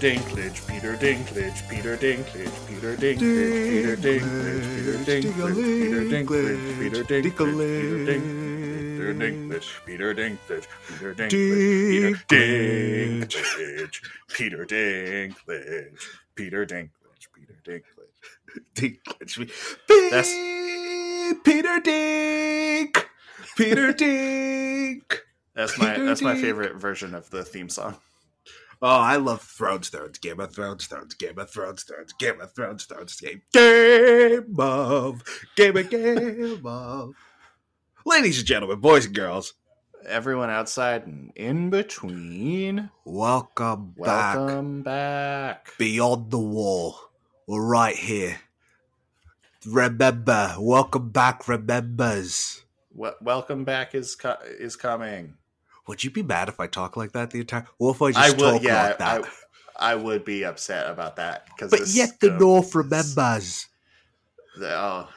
Dinklage, Peter Dinklage, Peter Dinklage, Peter Dinklage, Peter Dinklage, Peter Dinklage, Peter Dinklage, Peter Dinklage, Peter Dinklage, Peter Dinklage, Peter Dinklage, Peter Dinklage, Peter Dinklage, Peter Dinklage, Peter Dinklage, Peter Dinklage. Peter Dinklage. That's Peter Dink. Peter Dink. that's my Peter that's my favorite version of the theme song. Oh, I love Thrones, Thrones, Game of Thrones, Thrones, Game of Thrones, Thrones, Game of Thrones, Thrones, Game, Game of, Game of, Game of. Ladies and gentlemen, boys and girls, Everyone outside and in between. welcome, back Welcome back. beyond the wall. We're right here. Remember, welcome back, remembers. Wel- welcome back is co- is coming. Would you be mad if I talk like that the entire? Or if I I just will. talk Yeah, like that? I, I would be upset about that because. but yet the North remembers. Oh,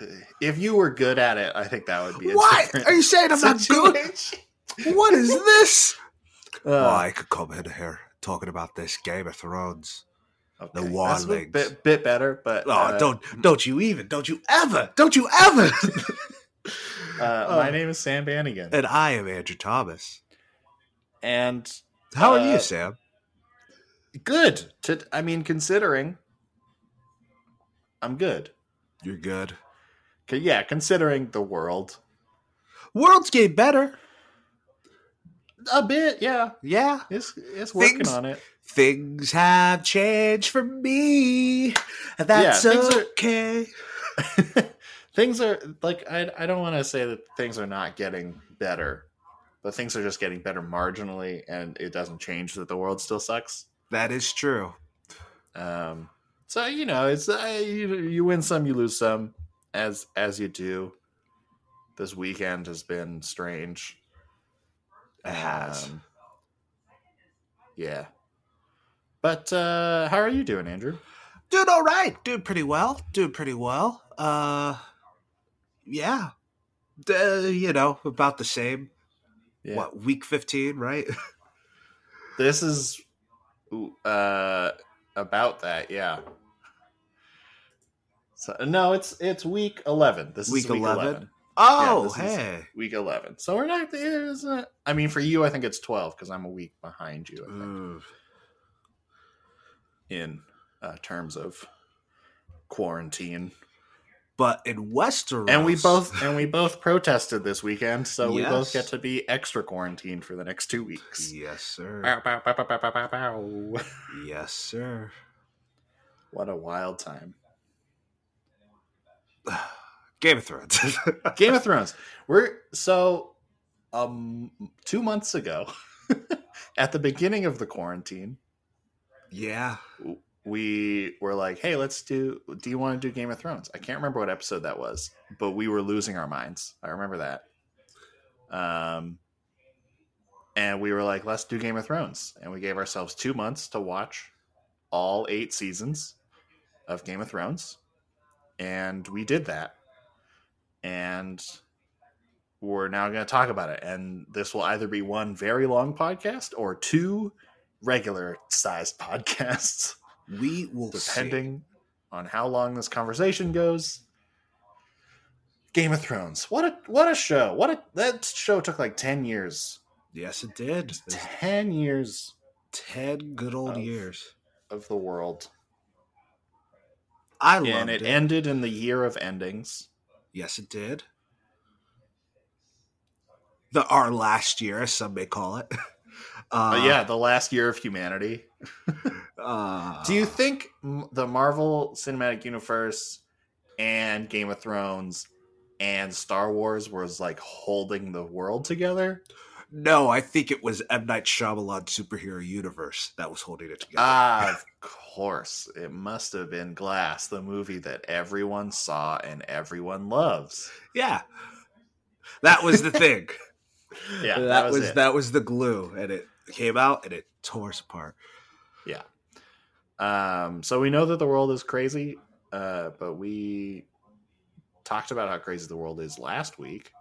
if you were good at it, I think that would be. A What are you saying? I'm not good. What is this? oh, Uh, I could come in here talking about this Game of Thrones. okay. the That's a wildlings. bit, bit better, but Oh, uh, don't don't you even, don't you ever, don't you ever. Uh, Oh. my name is Sam Bannigan, and I am Andrew Thomas. And How are Uh, you, Sam? good. To I mean, considering I'm good. You're good. Yeah, considering the world World's getting better. a bit. Yeah, Yeah. it's it's working Things- on it. Things have changed for me. That's Yeah, things are- okay. things are like I I don't want to say that things are not getting better, but things are just getting better marginally, and it doesn't change that the world still sucks. That is true. Um, so you know, it's uh, you, you win some, you lose some, as as you do. This weekend has been strange. It has. Um, yeah, but uh, how are you doing, Andrew? Doing all right. Doing pretty well. Doing pretty well. Uh, yeah. Uh, you know, about the same. Yeah. What week fifteen, right? This is uh about that, yeah. So no, it's it's week eleven. This Week is week 11? eleven. Oh, this is- hey. Week eleven. So we're not there. Is not, I mean, for you, I think it's twelve because I'm a week behind you. I think, in uh, terms of quarantine, But in Westeros, and we both and we both protested this weekend, so we both get to be extra quarantined for the next two weeks. Yes, sir. Bow, bow, bow. Yes, sir. What a wild time. Game of Thrones. Game of Thrones. We're so um two months ago, at the beginning of the quarantine, yeah. We were like, "Hey, let's do. Do you want to do Game of Thrones?" I can't remember what episode that was, but we were losing our minds. I remember that. Um, and we were like, "Let's do Game of Thrones," and we gave ourselves two months to watch all eight seasons of Game of Thrones, and we did that. And we're now going to talk about it, and this will either be one very long podcast or two regular sized podcasts We will see. depending on how long this conversation goes. Game of Thrones. What a what a show. What a that show took like 10 years. Yes, it did. It's 10 years Ten good old Of- years. of the world. I loved and it. it ended in the year of endings. Yes, it did. The our last year, as some may call it. Uh, But yeah, the last year of humanity. Uh, Do you think the Marvel Cinematic Universe and Game of Thrones and Star Wars was like holding the world together? No, I think it was M Night Shyamalan superhero universe that was holding it together. Ah, of course. It must have been Glass, the movie that everyone saw and everyone loves. yeah, that was the thing. Yeah, that, that, was, was, that was the glue, and it came out and it tore us apart. Um, so we know that the world is crazy, uh, but we talked about how crazy the world is last week,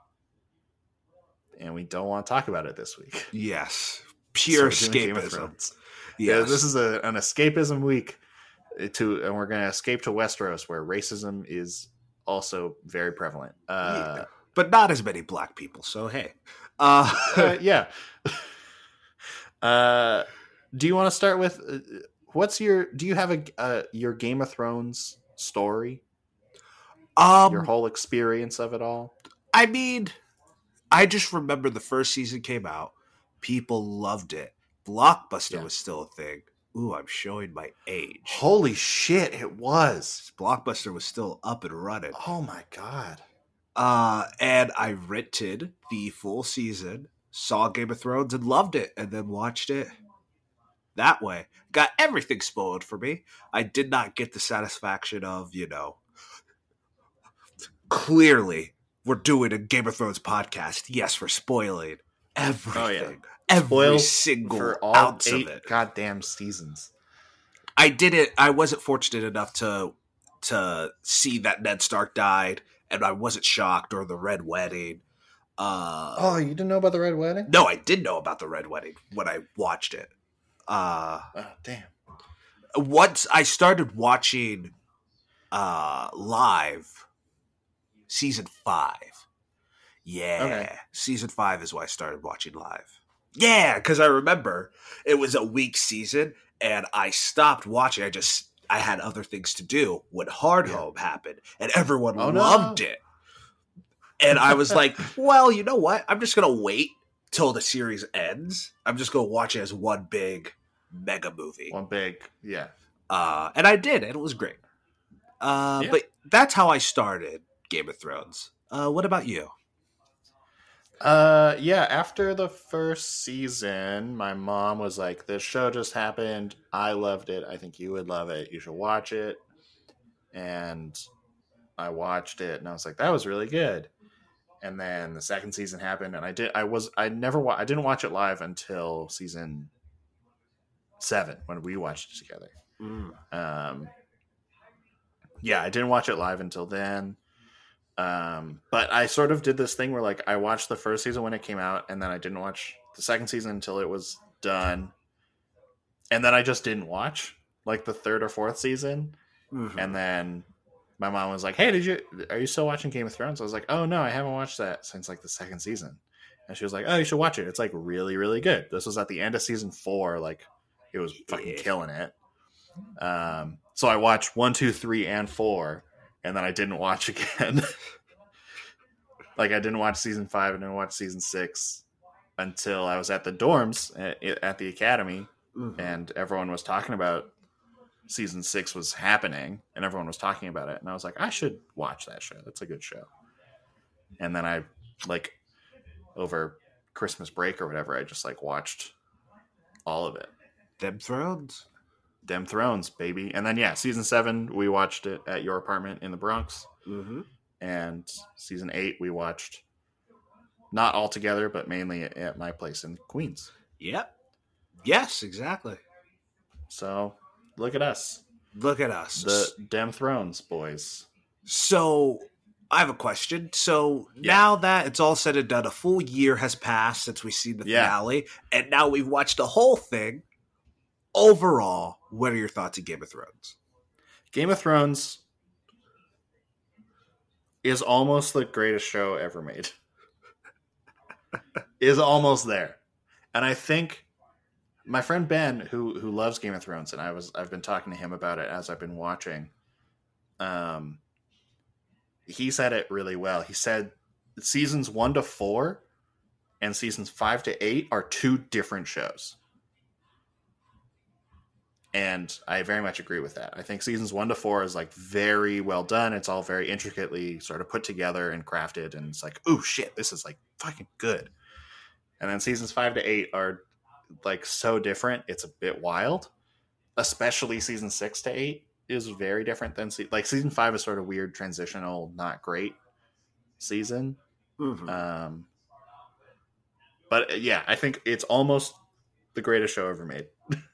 and we don't want to talk about it this week. Yes, pure So we're doing Game of escapism. Thrones. Yeah, this is a, an escapism week to, and we're going to escape to Westeros, where racism is also very prevalent. Uh, Yeah. but not as many black people. So hey, uh, uh, yeah. Uh, do you want to start with uh, what's your? Do you have a uh, your Game of Thrones story? um, your whole experience of it all? I mean, I just remember the first season came out. People loved it. Blockbuster Yeah. was still a thing. Ooh, I'm showing my age. Holy shit! It was. Blockbuster was still up and running. Oh my god. Uh, and I rented the full season, saw Game of Thrones, and loved it, and then watched it that way. Got everything spoiled for me. I did not get the satisfaction of, you know, clearly we're doing a Game of Thrones podcast. Yes, we're spoiling everything. Every Spoiled single For all ounce eight of it. goddamn seasons. I did it. I wasn't fortunate enough to to see that Ned Stark died, and I wasn't shocked or the Red Wedding. Uh, Oh, you didn't know about the Red Wedding? no, I did know about the Red Wedding when I watched it. Uh, Oh, damn. once I started watching uh, live, season five. Yeah, Okay. season five is why I started watching live. Yeah, because I remember it was a week season, and I stopped watching. I just I had other things to do when Hard Yeah. Home happened, and everyone Oh, no. loved it. And I was like, well, you know what? I'm just gonna wait till the series ends. I'm just gonna watch it as one big mega movie. One big, yeah. Uh, and I did, and it was great. Uh, Yeah. But that's how I started Game of Thrones. Uh, what about you? Uh, yeah. After the first season, my mom was like, "This show just happened. I loved it. I think you would love it. You should watch it." And I watched it, and I was like, "That was really good." And then the second season happened, and I did. I was. I never. Wa- I didn't watch it live until season seven when we watched it together. Um, yeah, I didn't watch it live until then. Um, but I sort of did this thing where like I watched the first season when it came out, and then I didn't watch the second season until it was done, and then I just didn't watch like the third or fourth season, Mhm. and then my mom was like, "Hey, did you are you still watching Game of Thrones?" I was like, "Oh no, I haven't watched that since like the second season," and she was like, "Oh, you should watch it. It's like really, really good." This was at the end of season four, like it was fucking Yeah. killing it. Um, so I watched one, two, three, and four, and then I didn't watch again. like I didn't watch season five, and didn't watch season six until I was at the dorms at, at the academy, Mhm. and everyone was talking about season six was happening, and everyone was talking about it, and I was like, I should watch that show. That's a good show. And then I like over Christmas break or whatever, I just like watched all of it. Them Thrones. Dem Thrones, baby. And then yeah, season seven we watched it at your apartment in the Bronx, Mm-hmm. and season eight we watched not all together, but mainly at my place in Queens. Yep. Yes, exactly. So look at us, Look at us. the Dem Thrones boys. So I have a question. So Yeah. now that it's all said and done, a full year has passed since we've seen the Yeah. finale, and now we've watched the whole thing. Overall, what are your thoughts on Game of Thrones? Game of Thrones is almost the greatest show ever made. is almost there. And I think my friend Ben, who who loves Game of Thrones, and I was I've been talking to him about it as I've been watching. Um he said it really well. He said seasons one to four and seasons five to eight are two different shows. And I very much agree with that. I think seasons one to four is like very well done. It's all very intricately sort of put together and crafted, and it's like, oh shit, this is like fucking good. And then seasons five to eight are like so different. It's a bit wild, especially season six to eight is very different than se- like season five is sort of weird, transitional, not great season. Mm-hmm. Um, but uh, yeah, I think it's almost the greatest show ever made,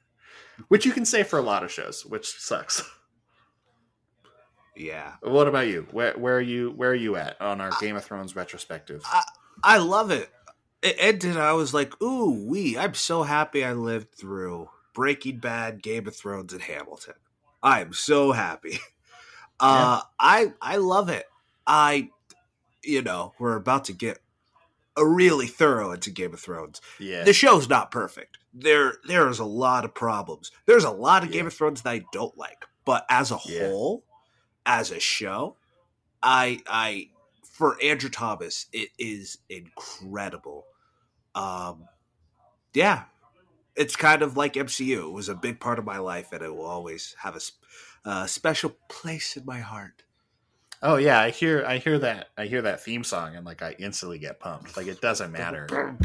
which you can say for a lot of shows, which sucks. yeah. what about you? Where where are you where are you at on our Game of Thrones retrospective? I love it. It ended. I was like, "Ooh, we!" I'm so happy I lived through Breaking Bad, Game of Thrones, and Hamilton. I am so happy. Uh, I I love it. I, you know, we're about to get really thorough into Game of Thrones. Yeah. The show's not perfect. There there's a lot of problems. There's a lot of Yeah. Game of Thrones that I don't like, but as a Yeah. whole, as a show, I I for Andrew Thomas, it is incredible. Um, yeah, it's kind of like MCU. It was a big part of my life, and it will always have a sp- uh, special place in my heart. Oh yeah, I hear I hear that I hear that theme song and like I instantly get pumped. Like it doesn't matter.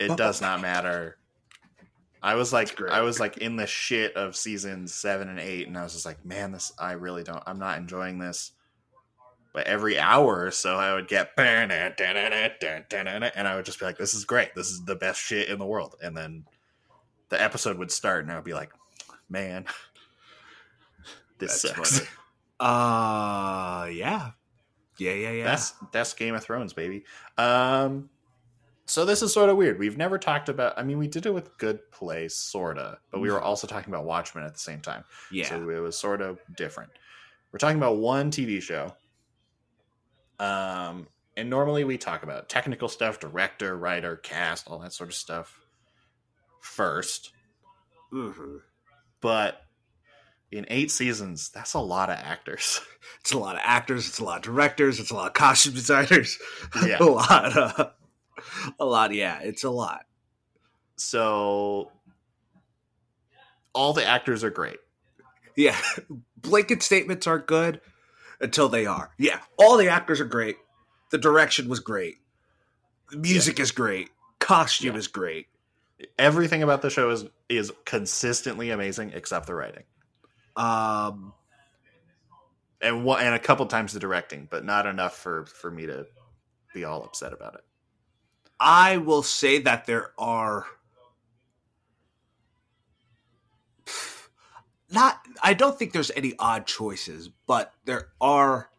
It does not matter. I was like. I was like in the shit of season 7 and 8 and I was just like, man, this I really don't I'm not enjoying this. But every hour or so I would get and I would just be like this is great. This is the best shit in the world. And then the episode would start and I would be like, man, this That's sucks. funny. Uh, yeah, yeah, yeah, yeah. That's that's Game of Thrones, baby. Um, so this is sort of weird. We've never talked about. I mean, we did it with Good Place, sorta, but we were also talking about Watchmen at the same time. Mm-hmm. yeah. So it was sort of different. We're talking about one TV show. Um, and normally we talk about technical stuff, director, writer, cast, all that sort of stuff first. Mm-hmm. But in eight seasons, that's a lot of actors. It's a lot of actors. It's a lot of directors. It's a lot of costume designers. Yeah. a lot. Uh, a lot. Yeah, it's a lot. So all the actors are great. Yeah, blanket statements aren't good until they are. Yeah, all the actors are great. The direction was great. The music is great. Costume Yeah. is great. Everything about the show is is consistently amazing except the writing. Um, And one, and a couple times the directing, but not enough for for me to be all upset about it. I will say that there are not I don't think there's any odd choices, but there are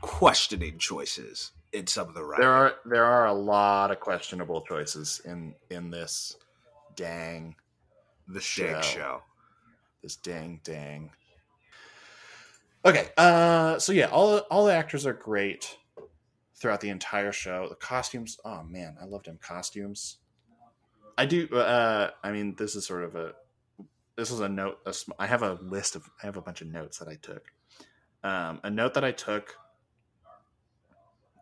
questioning choices in some of the writing. There are there are a lot of questionable choices in in this dang the show. Show. This dang dang. Okay, uh, so yeah, all all the actors are great throughout the entire show. The costumes, oh man, I loved them costumes. I do. Uh, I mean, this is sort of a this is a note. A sm- I have a list of I have a bunch of notes that I took. Um, a note that I took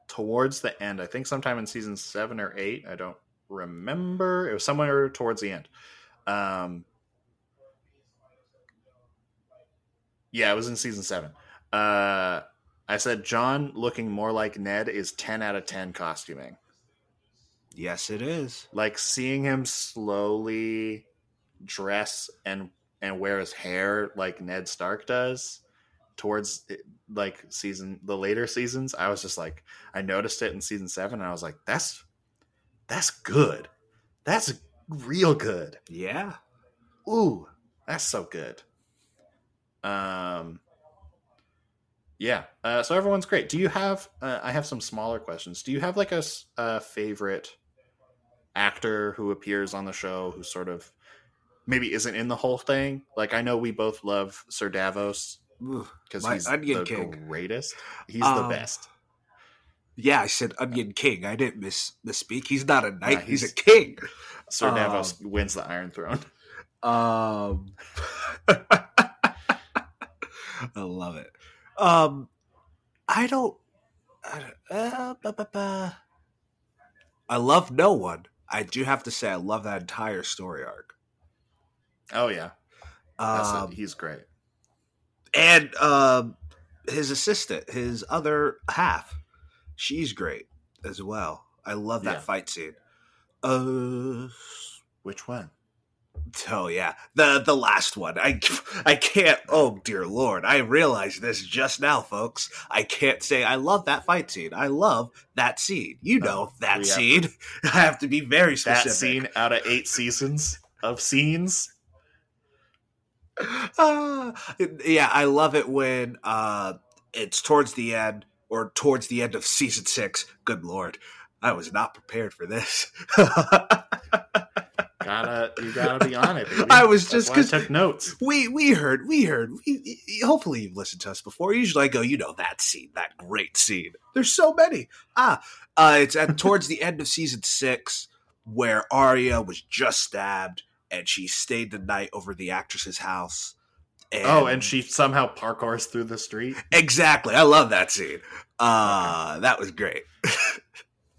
towards the end. I think sometime in season seven or eight. I don't remember. It was somewhere towards the end. Um, yeah, it was in season seven. Uh, I said Jon looking more like Ned is ten out of ten costuming. Yes, it is. Like seeing him slowly dress and and wear his hair like Ned Stark does towards like season the later seasons. I was just like I noticed it in season seven, and I was like, that's that's good. That's real good. Yeah. Ooh, that's so good. Um, yeah. Uh, so everyone's great. Do you have? Uh, I have some smaller questions. Do you have like a favorite actor who appears on the show who sort of maybe isn't in the whole thing? Like I know we both love Sir Davos because he's the King. greatest. He's Um, the best. Yeah, I said Onion King. I didn't miss misspeak. He's not a knight. Nah, he's, he's- a king. Sir um, Davos wins the Iron Throne. Um, I love it. Um, I don't. I, don't- uh, ba, ba, ba. I love no one. I do have to say, I love that entire story arc. Oh yeah. Um, he's great. and um, his assistant, his other half, she's great as well. I love that Yeah. fight scene. Uh, Which one? Oh yeah, the the last one. I I can't. Oh dear lord, I realized this just now, folks. I can't say I love that fight scene. I love that scene. You know Oh, that we have- scene. I have to be very That scene out of eight seasons of scenes. Ah, yeah, I love it when uh it's towards the end or towards the end of season six. Good lord, I was not prepared for this. Gotta you gotta be on it. Baby. I was just why I took notes. We we heard we heard. We, hopefully you've listened to us before. Usually I go, you know that scene, that great scene. There's so many. Ah, uh, it's at towards the end of season six where Arya was just stabbed and she stayed the night over the actress's house. oh, and she somehow parkours through the street. exactly. I love that scene. Uh, that was great.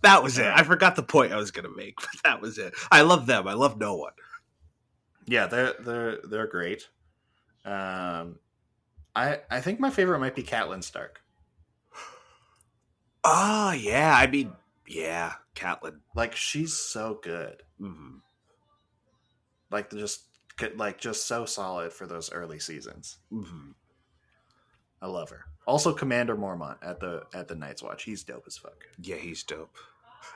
that was it. I forgot the point I was gonna make, but that was it. I love them. I love no one. Yeah, they're they're they're great. Um, I I think my favorite might be Catelyn Stark. Oh yeah. I mean, yeah, Catelyn. Like she's so good. Mhm. Like just like just so solid for those early seasons. Mhm. I love her. Also, Commander Mormont at the at the Night's Watch. He's dope as fuck. Yeah, he's dope.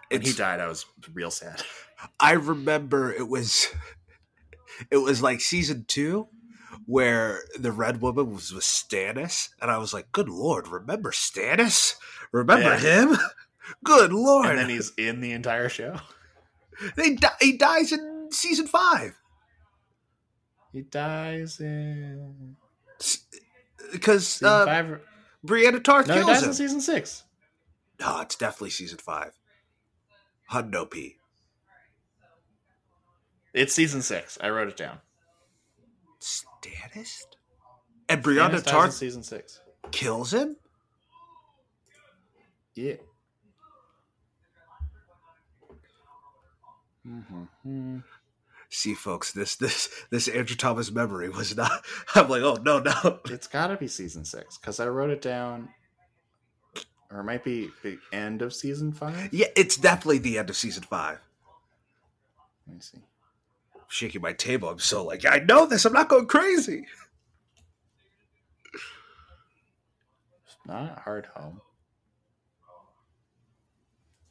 When he died, I was real sad. I remember it was it was like season two where the red woman was with Stannis, and I was like, "Good lord, remember Stannis? Remember Yeah. him? Good lord!" And then he's in the entire show. they di- he dies in season five He dies in because uh, five. Brienne Tarth No, he dies him. in season six. no, it's definitely season five. Hundo P. It's season six. I wrote it down. Stannis and Brienne dies in Tarth season six. kills him. Yeah. Mm-hmm. See, folks, this this this Andrew Thomas memory was not. I'm like, oh no, no. It's got to be season six because I wrote it down, or it might be the end of season five. Yeah, it's definitely the end of season five. Let me see. I'm shaking my table. I'm so like, I know this. I'm not going crazy. It's not Hardhome.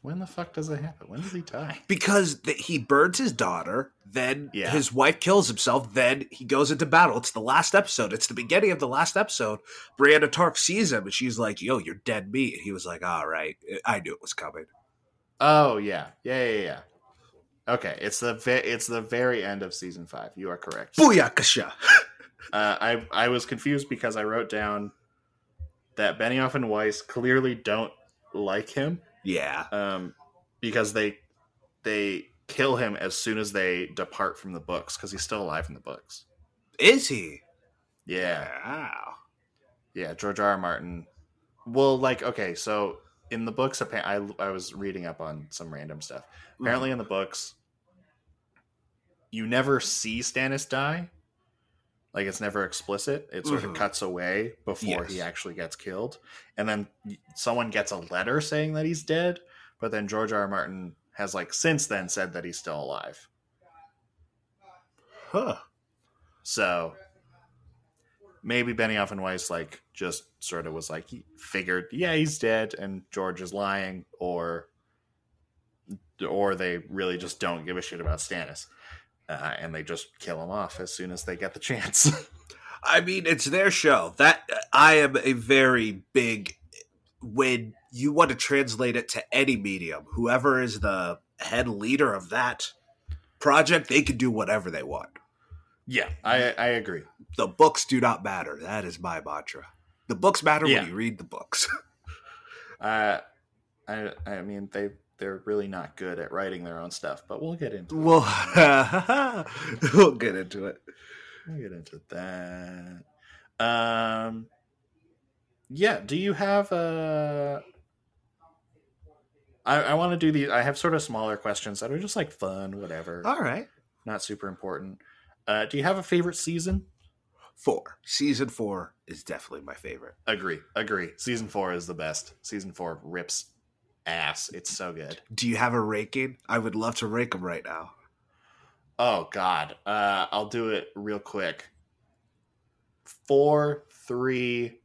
When the fuck does it happen? When does he die? Because th- he burns his daughter, then Yeah. his wife kills himself, then he goes into battle. It's the last episode. It's the beginning of the last episode. Brienne Tarth sees him and she's like, yo, you're dead meat. And he was like, all right. I knew it was coming. Oh yeah, yeah, yeah, yeah. Okay, it's the ve- it's the very end of season five. You are correct. Booyakasha. Uh, I I was confused because I wrote down that Benioff and Weiss clearly don't like him Yeah. um, because they they kill him as soon as they depart from the books because he's still alive in the books. Is he? Yeah, Wow. yeah. George R. R. Martin. Well, like okay, so in the books, I I was reading up on some random stuff. Apparently, in the books, you never see Stannis die. Like it's never explicit. It sort Mhm. of cuts away before he actually gets killed, and then someone gets a letter saying that he's dead. But then George R. R. Martin has like since then said that he's still alive. Huh. So maybe Benioff and Weiss like just sort of was like he figured, yeah, he's dead, and George is lying, or or they really just don't give a shit about Stannis, uh, and they just kill him off as soon as they get the chance. I mean, it's their show. That I am a very big when you want to translate it to any medium, whoever is the head leader of that project, they can do whatever they want. yeah, I I agree. The books do not matter. That is my mantra. The books matter Yeah. when you read the books. Uh, I I mean they they're really not good at writing their own stuff, but we'll get into we'll we'll get into it. We'll get into that. Um, yeah. Do you have a? I, I want to do these. I have sort of smaller questions that are just like fun, whatever, All right. not super important. Uh, do you have a favorite season? Four. Season four is definitely my favorite. Agree, agree. Season four is the best. Season four rips ass. It's so good. Do you have a ranking? I would love to rank them right now. Oh God, uh, I'll do it real quick. Four, three,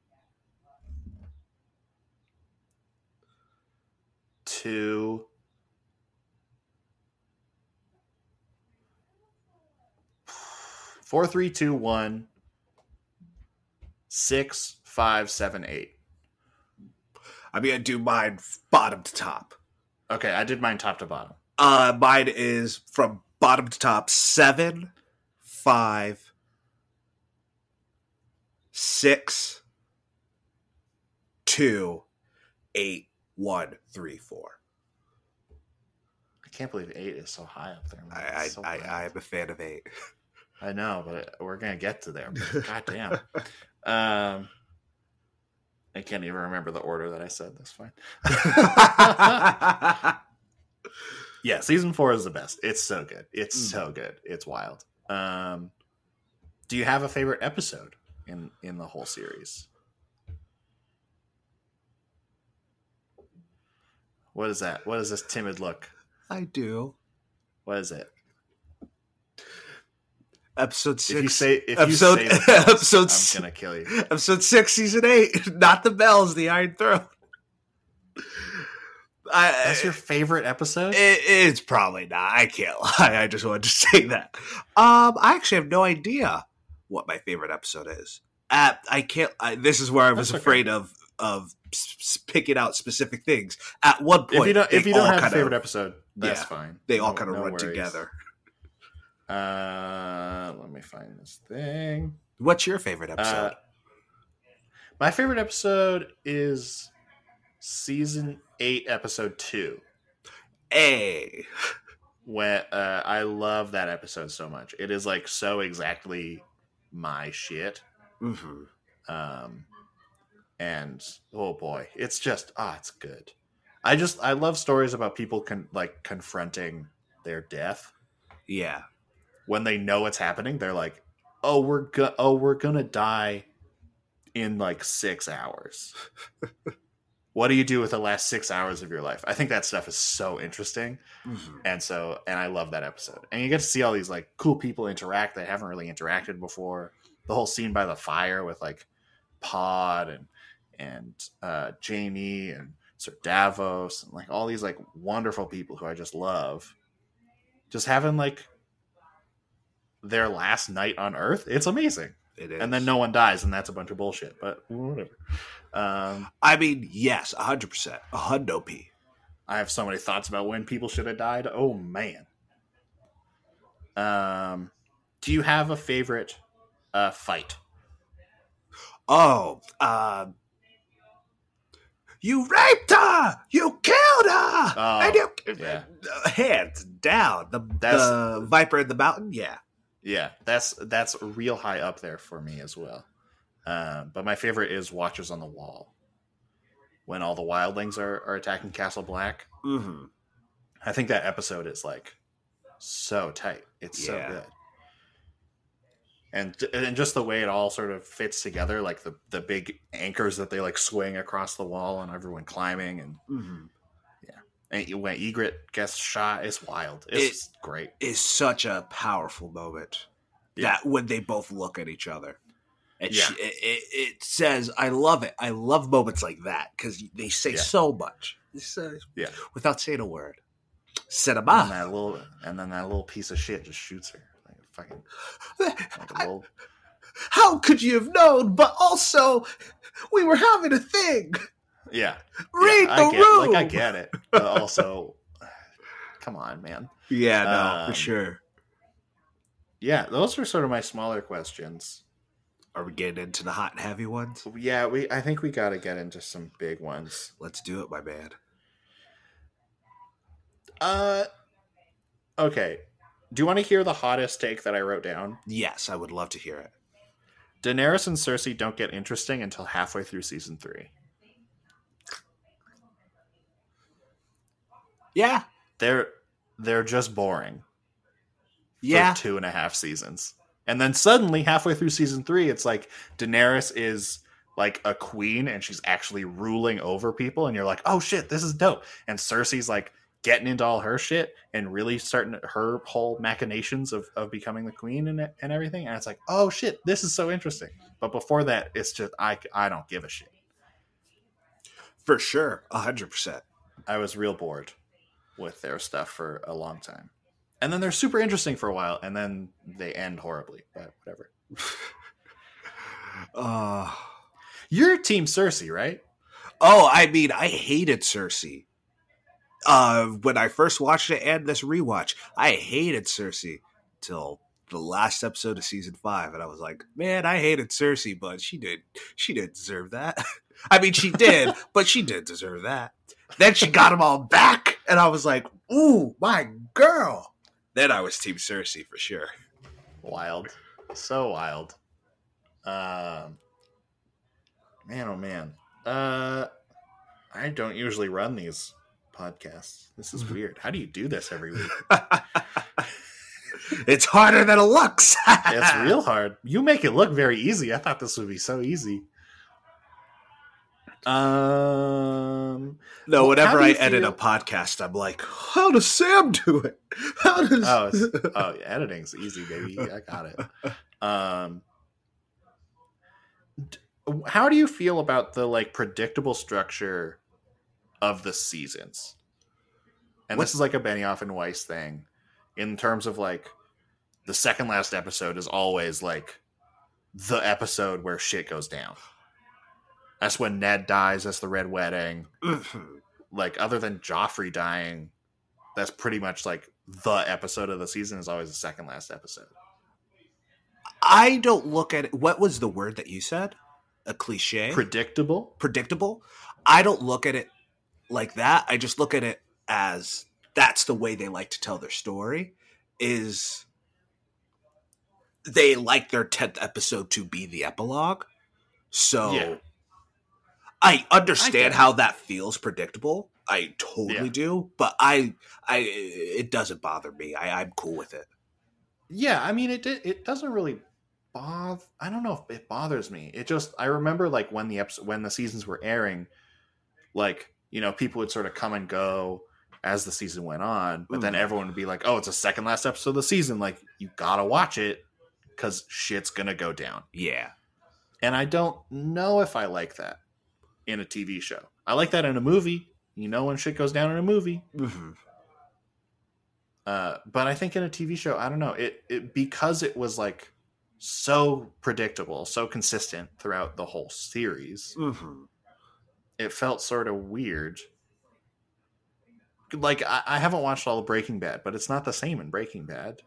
two. Four, three, two, one, six, five, seven, eight. I'm gonna do mine bottom to top. Okay, I did mine top to bottom. Uh, mine is from bottom to top seven, five, six, two, eight, one, three, four. I can't believe eight is so high up there. man. I I, so I, I, am a fan of eight. I know, but we're gonna get to there. God damn. Um, I can't even remember the order that I said. That's fine. Yeah, season four is the best. It's so good. It's Mm. so good. It's wild. Um, do you have a favorite episode in in the whole series? What is that? What is this timid look? I do. What is it? Episode six. If you say if episode- you say bells, episode I'm gonna kill you. episode six, season eight. Not the bells, the Iron Throne. I, That's your favorite episode? It, it's probably not. I can't lie. I just wanted to say that. Um, I actually have no idea what my favorite episode is. Uh, I can't. I, this is where I was That's okay. afraid of of s- picking out specific things. At one point, if you don't if you don't have a favorite of, episode, that's yeah, fine. they all No- kind of no run worries. together. Uh, me find this thing. What's your favorite episode? Uh, my favorite episode is season eight, episode two. A. When uh, I love that episode so much. It is like so exactly my shit. hmm Um, and oh boy, it's just ah, it's good. I just I love stories about people con- like confronting their death Yeah. When they know it's happening. They're like, oh, we're go- oh we're gonna die in like six hours. what do you do with the last six hours of your life? I think that stuff is so interesting. Mhm. and so and i love that episode and you get to see all these like cool people interact that haven't really interacted before the whole scene by the fire with like pod and and uh jaime and sir davos and like all these like wonderful people who i just love just having like their last night on earth it's amazing It is. and then no one dies and that's a bunch of bullshit but whatever um I mean, yes, hundred percent, a hundo p. I have so many thoughts about when people should have died. Oh man. Um, do you have a favorite uh, fight? Oh, um, you raped her, you killed her, Oh, and you yeah. uh, hands down. The, That's- the viper in the mountain, yeah. Yeah, that's that's real high up there for me as well. Um, but my favorite is Watchers on the Wall. When all the wildlings are, are attacking Castle Black, Mm-hmm. I think that episode is like so tight. It's so good. And and just the way it all sort of fits together, like the the big anchors that they like swing across the wall and everyone climbing and Mm-hmm. And when Ygritte gets shot, it's wild. It's great. Is such a powerful moment Yeah. that when they both look at each other. And Yeah. she, it, it, it says, I love it. I love moments like that because they say Yeah. so much. Yeah. Without saying a word. And Cinema. that little and then that little piece of shit just shoots her. Like a fucking like a little How could you have known? But also, we were having a thing. Yeah. Read yeah, the I get, room. Like I get it. But also come on, man. Yeah, no, Um, for sure. Yeah, those are sort of my smaller questions. Are we getting into the hot and heavy ones? Yeah, we I think we gotta get into some big ones. Let's do it, my man. Uh okay. Do you want to hear the hottest take that I wrote down? Yes, I would love to hear it. Daenerys and Cersei don't get interesting until halfway through season three. Yeah, They're they're just boring. for yeah, two and a half seasons. And then suddenly, halfway through season three, it's like Daenerys is like a queen and she's actually ruling over people. And you're like, oh shit, this is dope. And Cersei's like getting into all her shit and really starting her whole machinations of, of becoming the queen and, and everything. And it's like, oh shit, this is so interesting. But before that, it's just, I, I don't give a shit. for sure, a hundred percent. I was real bored with their stuff for a long time. And then they're super interesting for a while, and then they end horribly. But whatever. Uh, You're Team Cersei, right? oh, I mean, I hated Cersei. uh, when I first watched it and this rewatch, I hated Cersei till the last episode of season five, and I was like, man, I hated Cersei, but she did she didn't deserve that. I mean, she did, but she did deserve that. Then she got them all back, and I was like, ooh, my girl. Then I was Team Cersei for sure. Wild, so wild. Um, man, oh man. Uh, I don't usually run these podcasts. This is weird. How do you do this every week? it's harder than it looks. it's real hard. You make it look very easy. I thought this would be so easy. Um, no, Well, whenever I edit a podcast, I'm like, how does Sam do it? How does oh, oh, editing's easy, baby. I got it. Um, how do you feel about the like predictable structure of the seasons? And What- this is like a Benioff and Weiss thing, in terms of like the second last episode is always like the episode where shit goes down. That's when Ned dies. That's the Red Wedding. Mm-hmm. Like other than Joffrey dying, that's pretty much like the episode of the season is always the second last episode. I don't look at it. What was the word that you said? A cliche? Predictable. predictable. I don't look at it like that. I just look at it as that's the way they like to tell their story. Is they like their tenth episode to be the epilogue. So Yeah. I I understand it. how that feels predictable. I totally Yeah. do, but I, I, it doesn't bother me. I, I'm cool with it. Yeah, I mean it. It doesn't really bother. I don't know if it bothers me. It just I remember like when the episode when the seasons were airing, like you know people would sort of come and go as the season went on, but then Mhm. everyone would be like, "Oh, it's a second last episode of the season. Like you gotta watch it because shit's gonna go down." Yeah, And I don't know if I like that in a TV show. I like that in a movie. You know when shit goes down in a movie. Mhm. Uh, but I think in a TV show, I don't know. It it because it was like so predictable, so consistent throughout the whole series. Mhm. It felt sort of weird. Like I, I haven't watched all of Breaking Bad, but it's not the same in Breaking Bad.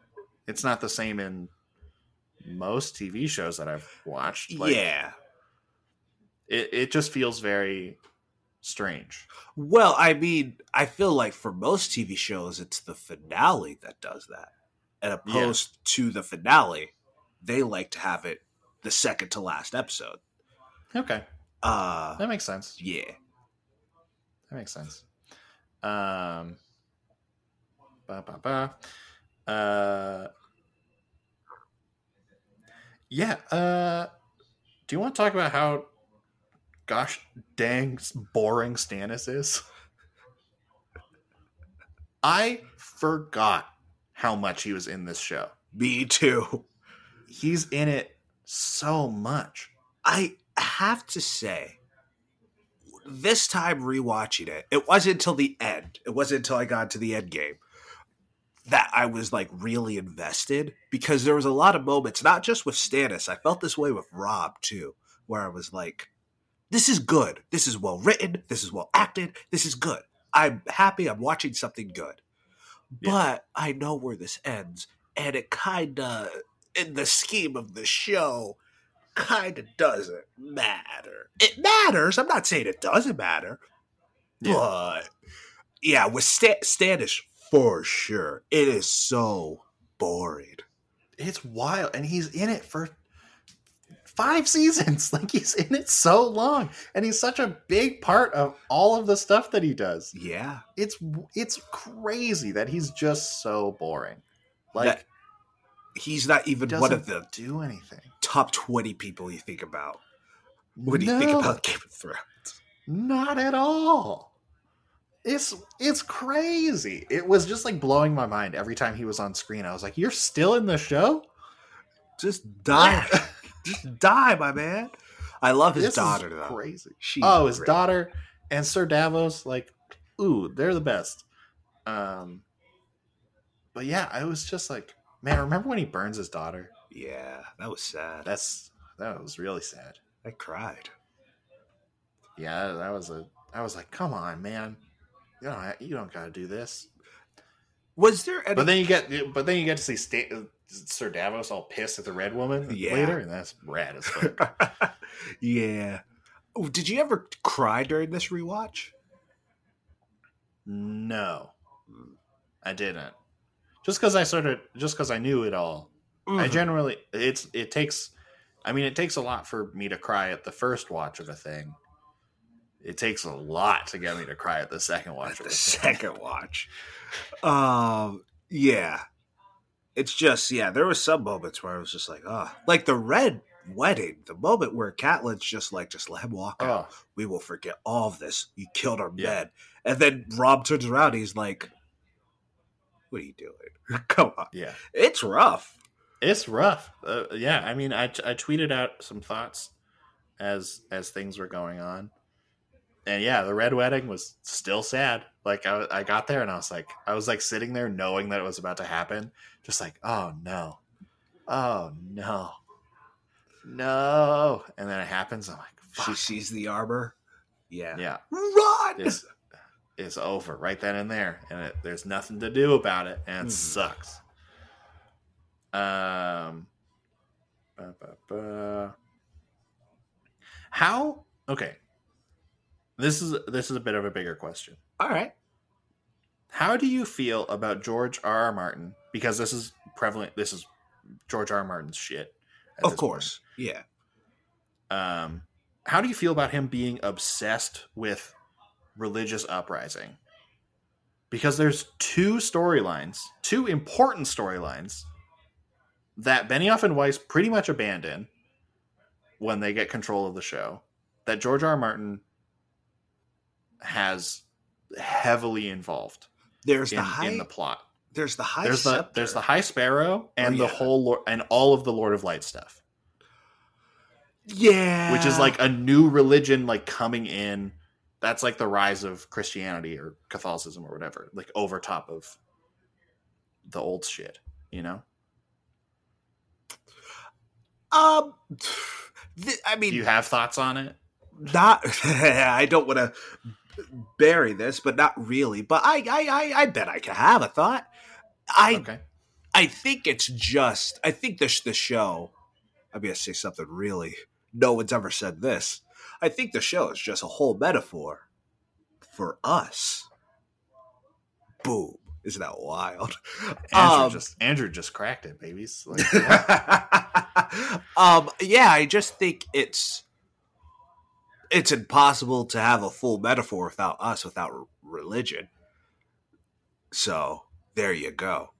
It's not the same in most TV shows that I've watched. Like, yeah. It, it just feels very strange. Well, I mean, I feel like for most TV shows, it's the finale that does that. And opposed to the finale, they like to have it the second to last episode. Okay, Uh, that makes sense. yeah. That makes sense. Um, ba ba ba. Uh, yeah. Uh, do you want to talk about how, gosh dang, boring Stannis is? I forgot how much he was in this show. Me too. He's in it so much. I have to say, this time rewatching it, it wasn't until the end. It wasn't until I got to the end game that I was like really invested because there was a lot of moments, not just with Stannis. I felt this way with Robb too, where I was like, "This is good. This is well written. This is well acted. This is good. I'm happy. I'm watching something good." Yeah. But I know where this ends, and it kind of, in the scheme of the show, kind of doesn't matter. It matters. I'm not saying it doesn't matter, Yeah. but yeah, with Sta- Stannis for sure, it is so boring. it's wild and he's in it for five seasons. Like he's in it so long and he's such a big part of all of the stuff that he does. Yeah, it's it's crazy that he's just so boring. Like That- he's not even one of the do anything. top twenty people you think about what when you think about Game of Thrones. not at all. It's it's crazy. It was just like blowing my mind every time he was on screen. I was like you're still in the show? Just die, just die, my man. I love his This is daughter though. crazy She's oh his great. daughter and sir davos like ooh they're the best um but yeah i was just like man remember when he burns his daughter Yeah, that was sad. that's that was really sad I cried. yeah that was a i was like come on man you don't you don't got to do this. Was there any? But then you get but then you get to see Sta- Sir Davos all pissed at the Red Woman Yeah. later, and that's rad as fuck. yeah. Oh, did you ever cry during this rewatch? no, I didn't. Just because I sort of just because I knew it all. I Mhm. generally it's it takes. I mean, it takes a lot for me to cry at the first watch of a thing. It takes a lot to get me to cry at the second watch of the a thing. second watch. Um, yeah, it's just yeah. There were some moments where I was just like, oh, like the red wedding, the moment where Catelyn's just like, just let him walk out. Oh, We will forget all of this. You killed our Yeah. men, and then Robb turns around. He's like, "What are you doing? Come on, yeah. it's rough." It's rough. Uh, yeah, I mean, I, I tweeted out some thoughts as as things were going on, and yeah, the red wedding was still sad. Like I, I got there and I was like, I was like sitting there knowing that it was about to happen, just like, oh no, oh no, no, and then it happens. I'm like, She sees the armor. Yeah, yeah, run. it's it's over right then and there, and it, there's nothing to do about it, and it Mhm. sucks. Um, how? Okay, this is this is a bit of a bigger question. All right. How do you feel about George R. R. Martin? Because this is prevalent. This is George R. R. Martin's shit. Of course. Yeah. Um, how do you feel about him being obsessed with religious uprising? Because there's two storylines, two important storylines that Benioff and Weiss pretty much abandon when they get control of the show. That George R. R. Martin has heavily involved There's in, the high. in the plot. there's the high. There's the there's the High Sparrow and Oh, the whole Lord, and all of the Lord of Light stuff, Yeah. which is like a new religion like coming in. That's like the rise of Christianity or Catholicism or whatever, like over top of the old shit, you know? Um, th- I mean, Do you have thoughts on it? not. I don't want to bury this, but not really. But I, I, I, I bet I can have a thought. I, Okay. I think it's just. I think this the show. I'm gonna say something really. No one's ever said this. I think the show is just a whole metaphor for us. Boom! Isn't that wild? Andrew Um, just Andrew just cracked it, babies. Like, yeah. um yeah i just think it's it's impossible to have a full metaphor without us without r- religion. So there you go.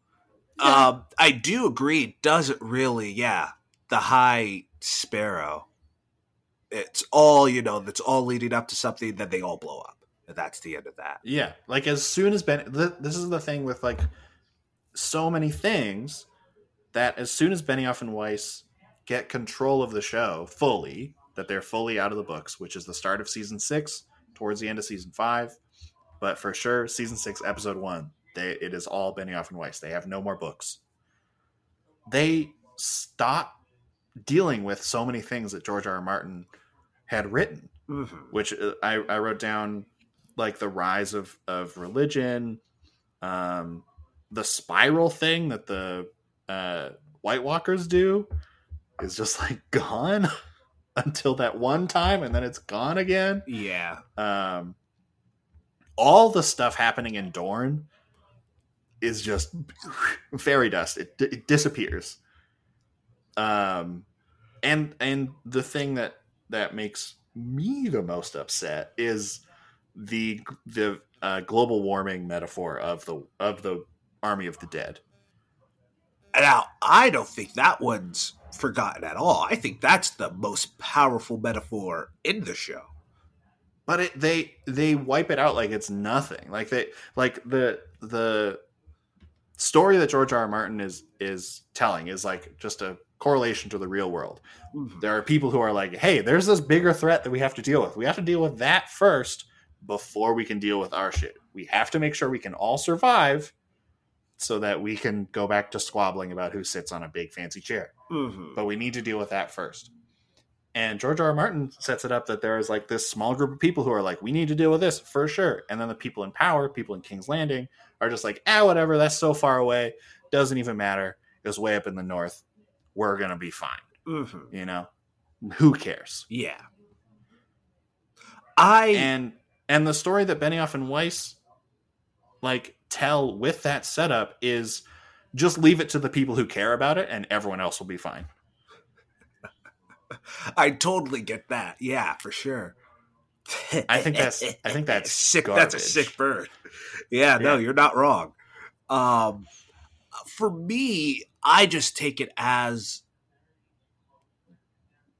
Yeah. um i do agree it doesn't really yeah the high sparrow it's all you know that's all leading up to something that they all blow up and that's the end of that. Yeah, like as soon as Ben, th- this is the thing with like so many things that as soon as Benioff and Weiss get control of the show fully, that they're fully out of the books, which is the start of season six, towards the end of season five, but for sure season six, episode one, they it is all Benioff and Weiss. They have no more books. They stop dealing with so many things that George R. R. Martin had written mm-hmm. which uh, I, I wrote down like the rise of of religion um the spiral thing that the uh white walkers do is just like gone until that one time and then it's gone again. Yeah. Um all the stuff happening in Dorne is just fairy dust. It, it disappears. Um and and the thing that that makes me the most upset is the the uh, global warming metaphor of the of the army of the dead Now, I don't think that one's forgotten at all. I think that's the most powerful metaphor in the show. but it, they they wipe it out like it's nothing. Like they like the the story that george r. R. Martin is is telling is like just a correlation to the real world. Mm-hmm. There are people who are like hey there's this bigger threat that we have to deal with. We have to deal with that first before we can deal with our shit. We have to make sure we can all survive so that we can go back to squabbling about who sits on a big fancy chair Mhm. but we need to deal with that first And George R. R. Martin sets it up that there is like this small group of people who are like, we need to deal with this for sure. And then the people in power, people in King's Landing, are just like, ah, whatever, that's so far away. Doesn't even matter. It was way up in the north. We're going to be fine. Mm-hmm. You know? Who cares? Yeah. I and and the story that Benioff and Weiss like tell with that setup is just leave it to the people who care about it and everyone else will be fine. I totally get that. Yeah, for sure. I think that's I think that's sick. Garbage. That's a sick bird. Yeah, no, Yeah. you're not wrong. Um, for me, I just take it as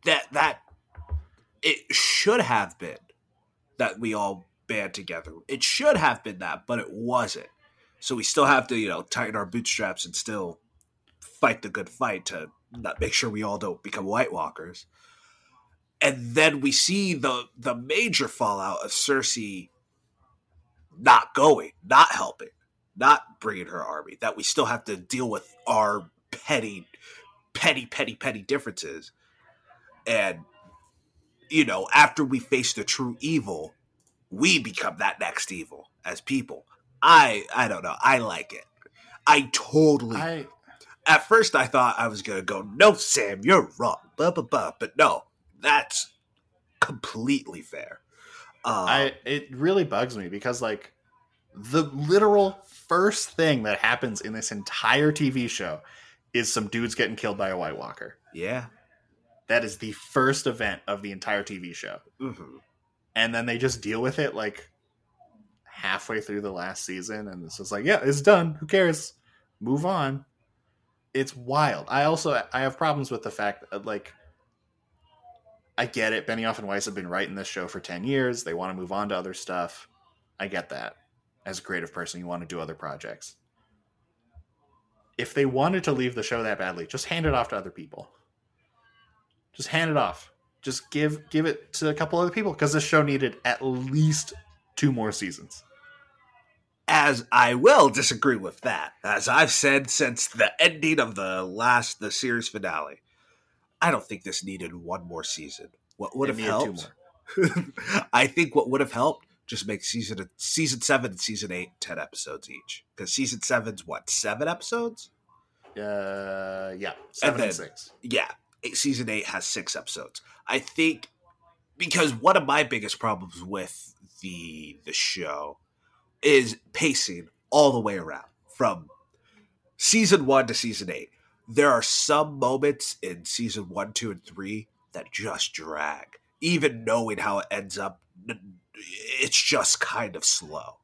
that that it should have been that we all band together. It should have been that, but it wasn't. So we still have to, you know, tighten our bootstraps and still fight the good fight to not make sure we all don't become White Walkers. And then we see the the major fallout of Cersei not going, not helping, not bringing her army. That we still have to deal with our petty, petty, petty, petty differences. And you know, after we face the true evil, we become that next evil as people. I I don't know. I like it. I totally. I at first, I thought I was gonna go, "No, Sam, you're wrong." Blah blah blah. But no, that's completely fair. Uh, I it really bugs me because like the literal first thing that happens in this entire TV show is some dudes getting killed by a White Walker. yeah. That is the first event of the entire TV show. hmm And then they just deal with it like halfway through the last season and it's just like, yeah, it's done. Who cares? Move on. It's wild. I also I have problems with the fact that like I get it. Benioff and Weiss have been writing this show for 10 years. They want to move on to other stuff. I get that. As a creative person, you want to do other projects. If they wanted to leave the show that badly, just hand it off to other people. Just hand it off. Just give give it to a couple other people because this show needed at least two more seasons. As I will disagree with that, as I've said since the ending of the last the series finale, I don't think this needed one more season. What would It have helped? I think what would have helped just make season season seven and season eight 10 episodes each because season seven's what seven episodes? Uh, yeah, seven and, then- six. yeah, season eight has six episodes. I think because one of my biggest problems with the the show is pacing all the way around from season one to season eight. There are some moments in season one, two, and three that just drag. Even knowing how it ends up, it's just kind of slow.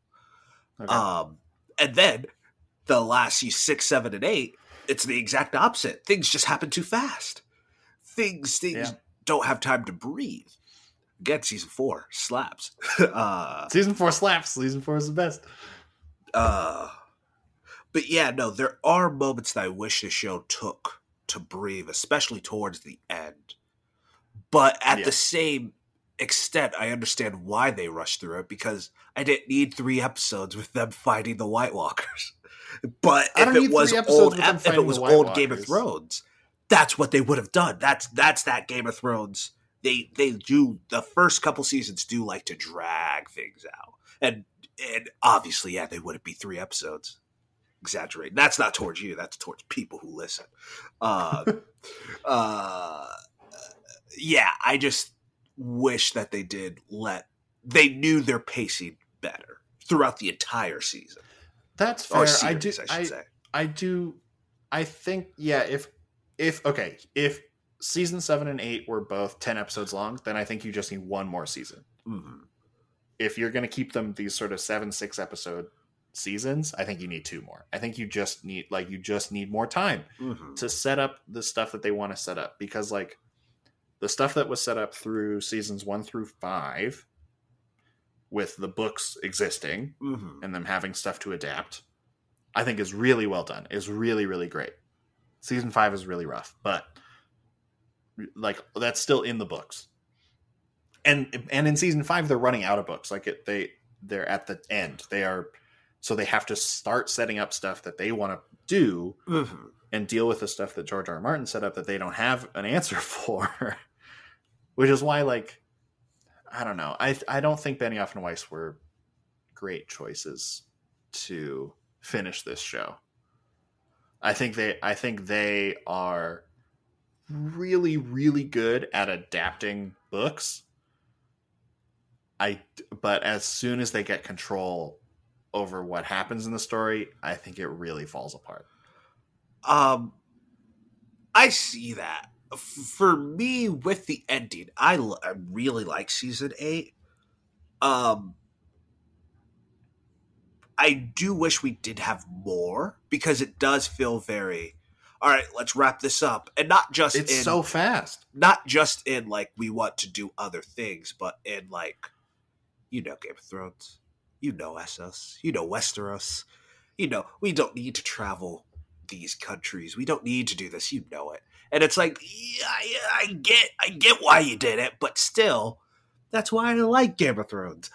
Okay. Um, and then the last six, seven, and eight, it's the exact opposite. Things just happen too fast. Things things Yeah. don't have time to breathe. Again, season four slaps. uh, Season four slaps. Season four is the best. uh, but yeah, no, there are moments that I wish the show took to breathe, especially towards the end. But at Yeah. the same extent, I understand why they rushed through it because I didn't need three episodes with them fighting the White Walkers. But if it was old, if it was old Game of Thrones, that's what they would have done. That's that's that Game of Thrones. They they do the first couple seasons do like to drag things out, and and obviously, yeah, they wouldn't be three episodes. Exaggerate. That's not towards you. That's towards people who listen. Uh, uh, yeah, I just wish that they did let they knew their pacing better throughout the entire season That's fair. series, I do. I should I, say. I do. I think yeah. If if okay, if season seven and eight were both ten episodes long, then I think you just need one more season. Mhm. If you're going to keep them these sort of seven six episode seasons, I think you need two more. I think you just need like you just need more time Mhm. to set up the stuff that they want to set up because like the stuff that was set up through seasons one through five with the books existing Mhm. and them having stuff to adapt i think is really well done is really really great season five is really rough but like that's still in the books and and in season five they're running out of books like it, they they're at the end they are so they have to start setting up stuff that they want to do Mhm. and deal with the stuff that George R. R. Martin set up that they don't have an answer for. which is why like I don't know. I I don't think Benioff and Weiss were great choices to finish this show. I think they I think they are really really good at adapting books. I but as soon as they get control over what happens in the story, I think it really falls apart. Um, I see that. For me, with the ending, I, l- I really like season eight. Um, I do wish we did have more because it does feel very. All right, let's wrap this up, and not just It's in, so fast. not just in like we want to do other things, but in like, you know, Game of Thrones, you know Essos, you know Westeros, you know we don't need to travel these countries, we don't need to do this, you know it, and it's like, yeah, I, I get, I get why you did it, but still, that's why I like Game of Thrones.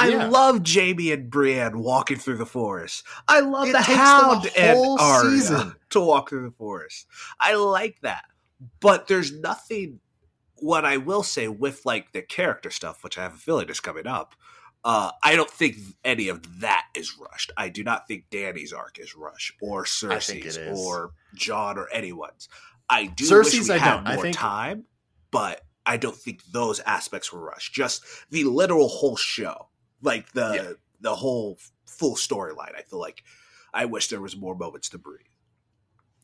I Yeah. love Jaime and Brienne walking through the forest. I love It the takes them a Hound and whole Arya season. to walk through the forest. I like that but there's nothing what i will say with like the character stuff which i have a feeling is coming up uh i don't think any of that is rushed i do not think Dany's arc is rushed or I cersei's or Jon or anyone's i do Cersei's, wish we I had don't. I more think- time but i don't think those aspects were rushed just the literal whole show like the Yeah. the whole full storyline i feel like i wish there was more moments to breathe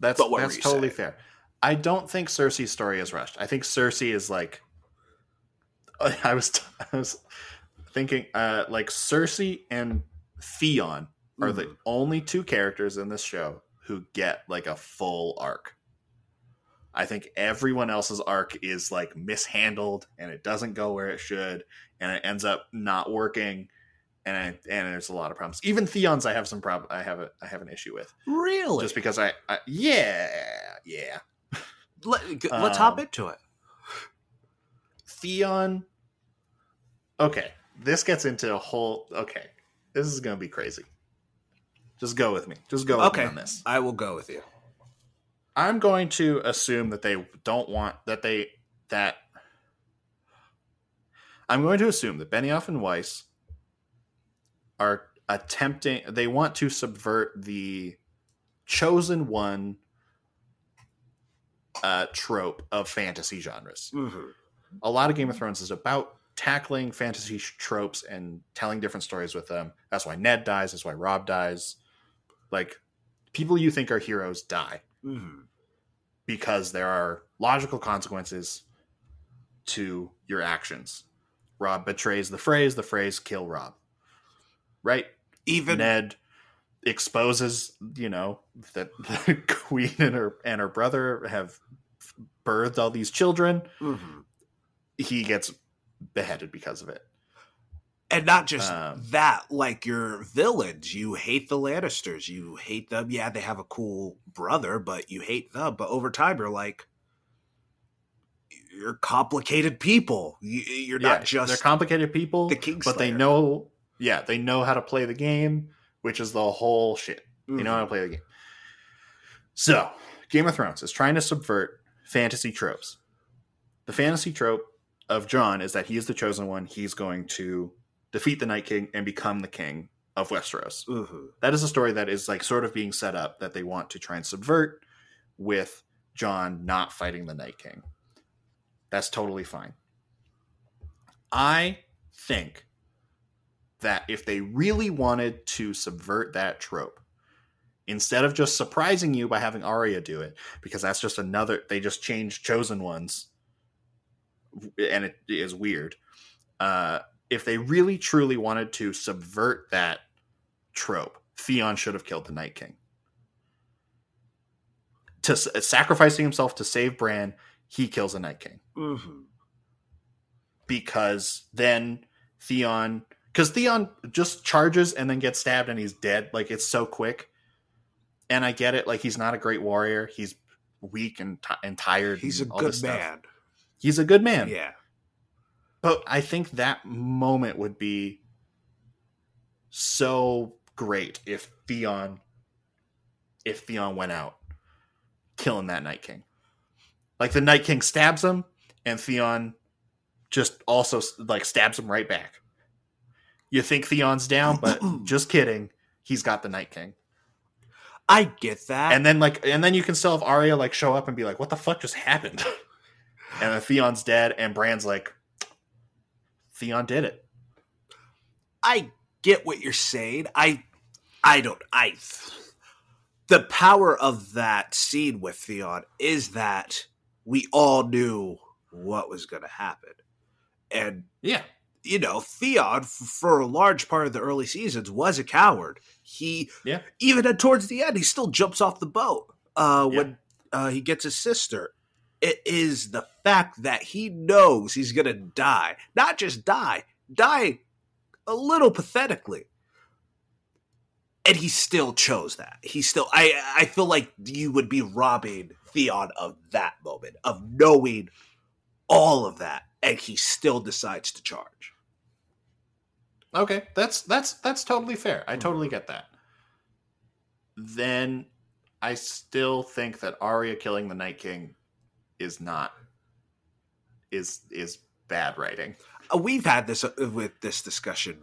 That's But what were that's totally saying? fair. I don't think Cersei's story is rushed. I think Cersei is like I was I was thinking uh like Cersei and Theon are the Mhm. only two characters in this show who get like a full arc. I think everyone else's arc is like mishandled and it doesn't go where it should and it ends up not working and I, and there's a lot of problems. Even Theon's I have some problem I have a I have an issue with really just because I, I yeah yeah Let, let's hop Um, into it. Theon. Okay, this gets into a whole. Okay, this is gonna be crazy. Just go with me. Just go with Okay. me on this. I will go with you. I'm going to assume that they don't want that they that. I'm going to assume that Benioff and Weiss are attempting. They want to subvert the chosen one uh, trope of fantasy genres. Mm-hmm. a lot of Game of Thrones is about tackling fantasy sh- tropes and telling different stories with them. That's why Ned dies. That's why Robb dies. Like people you think are heroes die Mm-hmm. because there are logical consequences to your actions. Robb betrays the Freys. The Freys kill Robb. Right. Even Ned exposes, you know, that the queen and her and her brother have birthed all these children. Mhm. He gets beheaded because of it. and not just Um, that, like your villains, you hate the Lannisters, you hate them. Yeah, they have a cool brother, but you hate them. But over time, you're like, you're complicated people. You, you're not just they're complicated people, the Kingslayer. but they know, yeah, they know how to play the game, which is the whole shit. They know how to play the game. So, Game of Thrones is trying to subvert fantasy tropes. The fantasy trope of Jon is that he's the chosen one. He's going to defeat the Night King and become the king of Westeros. Mhm. That is a story that is like sort of being set up that they want to try and subvert with Jon not fighting the Night King. That's totally fine. I think that if they really wanted to subvert that trope, instead of just surprising you by having Arya do it, because that's just another, they just changed chosen ones, and it is weird. Uh, if they really truly wanted to subvert that trope, Theon should have killed the Night King. To sacrificing himself to save Bran, he kills a Night King Mhm. because then Theon, because Theon just charges and then gets stabbed and he's dead. Like it's so quick. And I get it. Like he's not a great warrior. He's weak and, ti and tired. He's a and this good man. He's a good man. Yeah. But I think that moment would be so great if Theon if Theon went out killing that Night King. Like the Night King stabs him and Theon just also like stabs him right back. You think Theon's down, but just kidding. He's got the Night King. I get that. And then like and then you can still have Arya like show up and be like, what the fuck just happened? and then Theon's dead, and Bran's like, Theon did it. I get what you're saying. I I don't I the power of that scene with Theon is that we all knew what was going to happen. And Yeah. you know, Theon for a large part of the early seasons was a coward. He Yeah. even at, towards the end he still jumps off the boat uh Yeah. when uh, he gets his sister. It is the fact that he knows he's going to die. Not just die, die a little pathetically. And he still chose that. He still I I feel like you would be robbing Theon of that moment of knowing all of that and he still decides to charge. Okay, that's that's that's totally fair. I totally get that. Then I still think that Arya killing the Night King is not is is bad writing. Uh, We've had this uh, with this discussion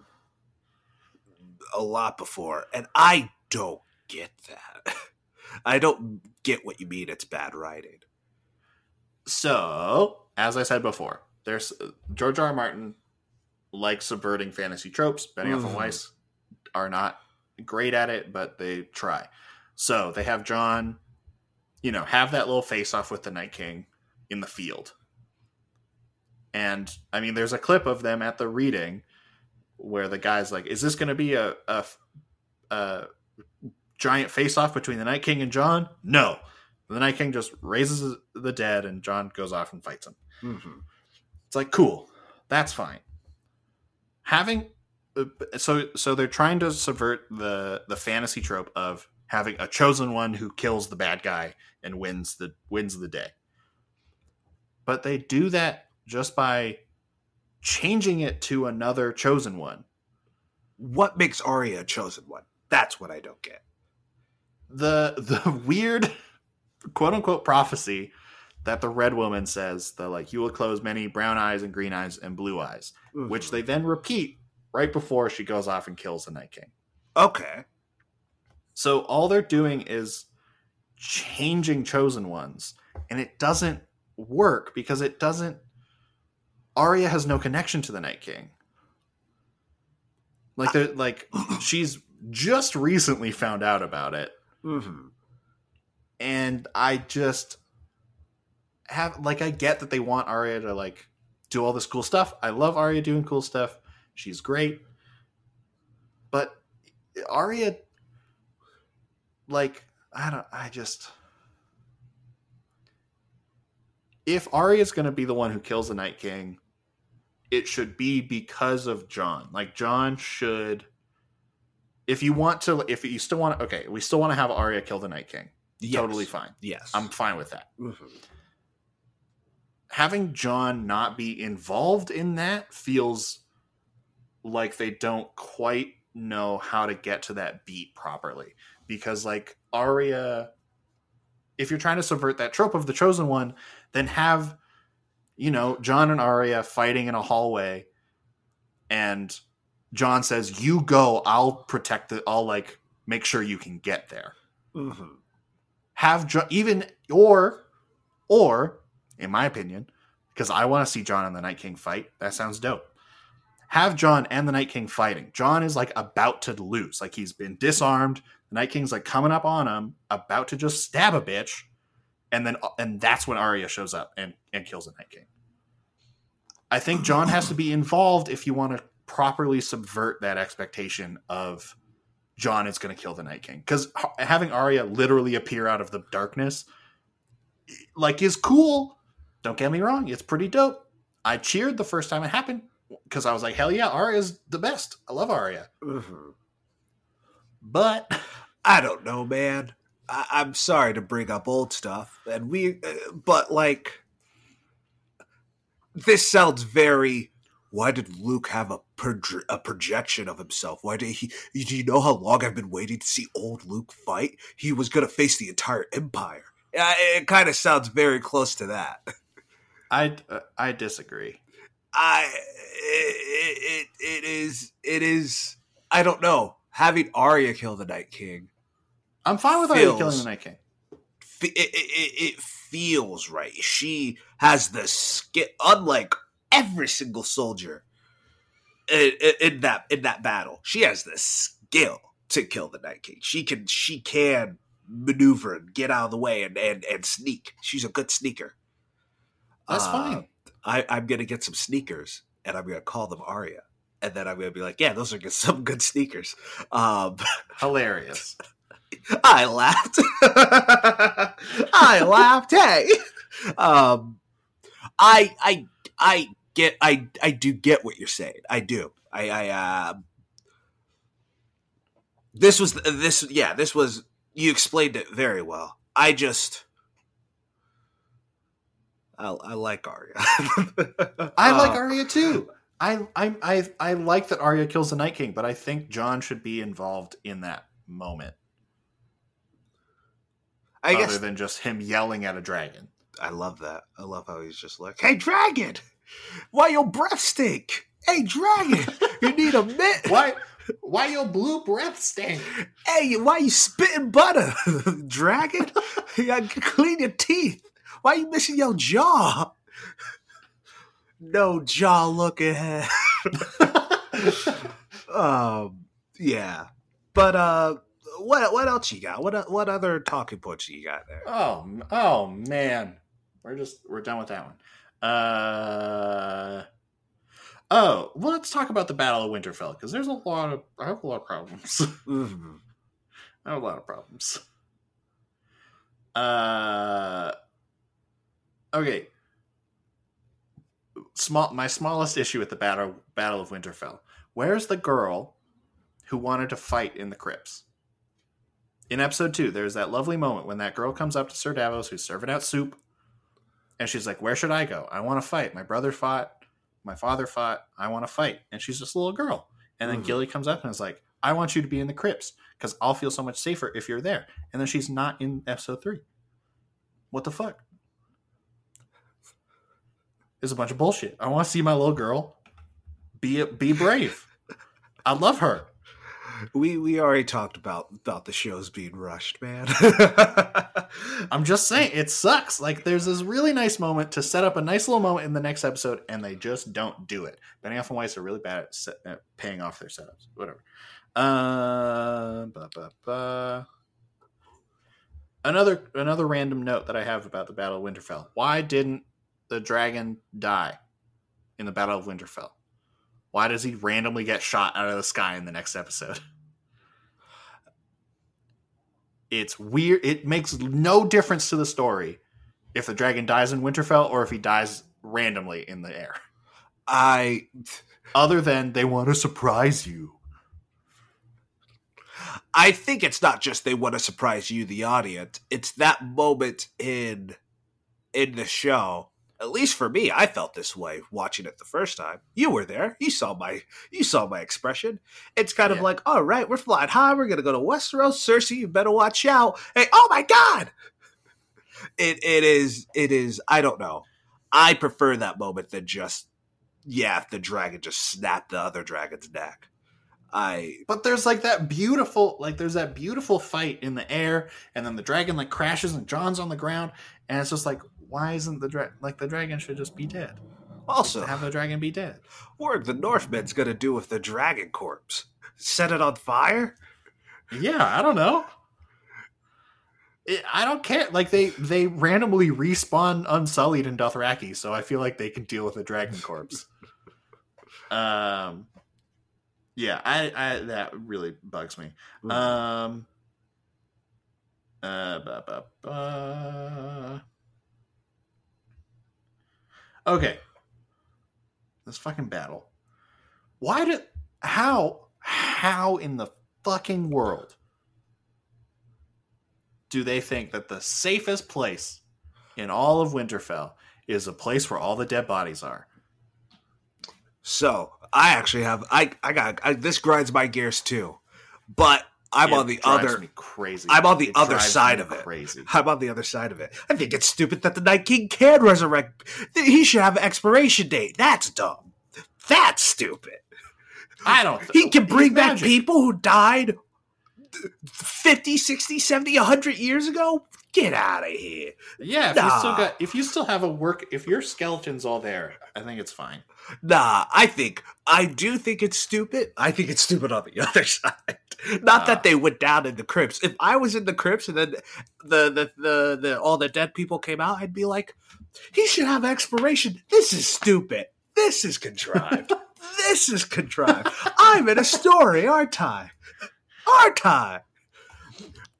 a lot before and I don't get that. I don't get what you mean it's bad writing. So, as I said before, there's George R. R. Martin likes subverting fantasy tropes. Benioff and mm-hmm. Weiss are not great at it, but they try. So they have Jon, you know, have that little face off with the Night King in the field. And I mean, there's a clip of them at the reading where the guy's like, "Is this going to be a, a a giant face off between the Night King and Jon?" No. The Night King just raises the dead, and Jon goes off and fights him. Mm-hmm. It's like cool, that's fine. Having uh, so so they're trying to subvert the the fantasy trope of having a chosen one who kills the bad guy and wins the wins the day. But they do that just by changing it to another chosen one. What makes Arya a chosen one? That's what I don't get. The the weird quote unquote prophecy that the red woman says the like you will close many brown eyes and green eyes and blue eyes which they then repeat right before she goes off and kills the Night King. Okay. So all they're doing is changing chosen ones, and it doesn't work because it doesn't. Arya has no connection to the Night King. Like they're like she's just recently found out about it, Mm-hmm. and I just have like I get that they want Arya to like do all this cool stuff. I love Arya doing cool stuff. She's great. But Arya like I don't I just if Arya's going to be the one who kills the Night King, it should be because of Jon. Like Jon should if you want to if you still want to okay, we still want to have Arya kill the Night King. Yes. Totally fine. Yes. I'm fine with that. Mhm. Having Jon not be involved in that feels like they don't quite know how to get to that beat properly. Because like Arya if you're trying to subvert that trope of the chosen one, then have you know, Jon and Arya fighting in a hallway and Jon says, "You go, I'll protect the I'll like make sure you can get there." Mhm. have even or or in my opinion because i want to see jon and the night king fight that sounds dope. Have jon and the night king fighting. Jon is like about to lose. Like he's been disarmed. The night king's like coming up on him about to just stab a bitch and then and that's when Arya shows up and and kills the night king. I think jon has to be involved if you want to properly subvert that expectation of Jon is going to kill the Night King because having Arya literally appear out of the darkness, like, is cool. Don't get me wrong; it's pretty dope. I cheered the first time it happened because I was like, "Hell yeah, Arya's the best." I love Arya, Mhm. but I don't know, man. I- I'm sorry to bring up old stuff, and we, uh, but like, this sounds very. Why did Luke have a proje- a projection of himself? Why did he? Do you know how long I've been waiting to see old Luke fight? He was going to face the entire Empire. Yeah, it kind of sounds very close to that. I uh, I disagree. I it, it it is it is I don't know having Arya kill the Night King. I'm fine with Arya killing the Night King. It, it, it, it feels right. She has the skill, unlike every single soldier in, in- in that in that battle. She has the skill to kill the Night King. She can she can maneuver and get out of the way and and, and sneak. She's a good sneaker. That's Uh, fine. I, I'm gonna get some sneakers and I'm gonna call them Arya. And then I'm gonna be like, yeah, those are good, some good sneakers. Um, Hilarious. I laughed. I laughed. Hey, um, I, I, I get, I, I do get what you're saying. I do. I, I, uh, this was this, yeah, this was. You explained it very well. I just, I, I like Arya. I like Uh, Arya too. I, I I I like that Arya kills the Night King, but I think Jon should be involved in that moment, I other guess than just him yelling at a dragon. I love that. I love how he's just like, "Hey, dragon, why your breath stink? Hey, dragon, you need a mitt. Why why your blue breath stink? Hey, why you spitting butter, dragon? you gotta clean your teeth. Why you missing your jaw? No jaw looking head. um, yeah, but uh, what what else you got? What what other talking points you got there? Oh oh man, we're just we're done with that one. Uh oh, well, let's talk about the Battle of Winterfell because there's a lot of I have a lot of problems. Mhm. I have a lot of problems. Uh, okay. Small, my smallest issue with the battle Battle of Winterfell. Where's the girl who wanted to fight in the crypts? In episode two, there's that lovely moment when that girl comes up to Sir Davos, who's serving out soup, and she's like, "Where should I go? I want to fight. My brother fought. My father fought. I want to fight." And she's just a little girl. And then Mhm. Gilly comes up and is like, "I want you to be in the crypts because I'll feel so much safer if you're there." And then she's not in episode three. What the fuck? It's a bunch of bullshit. I want to see my little girl be be brave. I love her. We we already talked about about the shows being rushed, man. I'm just saying it sucks. Like there's this really nice moment to set up a nice little moment in the next episode, and they just don't do it. Benioff and Weiss are really bad at, set, at paying off their setups. Whatever. Uh, ba, ba, ba. Another another random note that I have about the Battle of Winterfell. Why didn't the dragon die in the Battle of Winterfell? Why does he randomly get shot out of the sky in the next episode? It's weird. It makes no difference to the story if the dragon dies in Winterfell or if he dies randomly in the air. I Other than they want to surprise you. I think it's not just they want to surprise you, the audience. It's that moment in in the show. At least for me, I felt this way watching it the first time. You were there. You saw my you saw my expression. It's kind of like, all right, we're flying high. We're gonna go to Westeros. Cersei, you better watch out. Hey, oh my god! It it is it is. I don't know. I prefer that moment than just yeah, the dragon just snapped the other dragon's neck. I But there's like that beautiful, like there's that beautiful fight in the air, and then the dragon like crashes and Jon's on the ground, and it's just like, why isn't the dragon like the dragon should just be dead? also Have the dragon be dead. What are the Northmen's gonna do with the dragon corpse? Set it on fire? Yeah, I don't know. I don't care. Like they they randomly respawn unsullied in Dothraki, so I feel like they can deal with a dragon corpse. um, yeah, I, I that really bugs me. Um, uh, ba, ba, ba. Okay, this fucking battle. Why did how how in the fucking world do they think that the safest place in all of Winterfell is a place where all the dead bodies are? So I actually have I I got I, this grinds my gears too, but I'm It on the other. crazy. I'm on the It other side of it. Crazy. I'm on the other side of it. I think it's stupid that the Night King can resurrect. He should have an expiration date. That's dumb. That's stupid. I don't. He can bring back magic. people who died 50, 60, 70, 100 years ago. Get out of here. Yeah, if you still Nah. got, if you still have a work, if your skeleton's all there, I think it's fine. Nah, I think I do think it's stupid. I think it's stupid on the other side. Not Ah. that they went down in the crypts. If I was in the crypts and then the the, the the all the dead people came out, I'd be like, he should have expiration. This is stupid. This is contrived. this is contrived. I'm in a story, aren't I? Aren't I?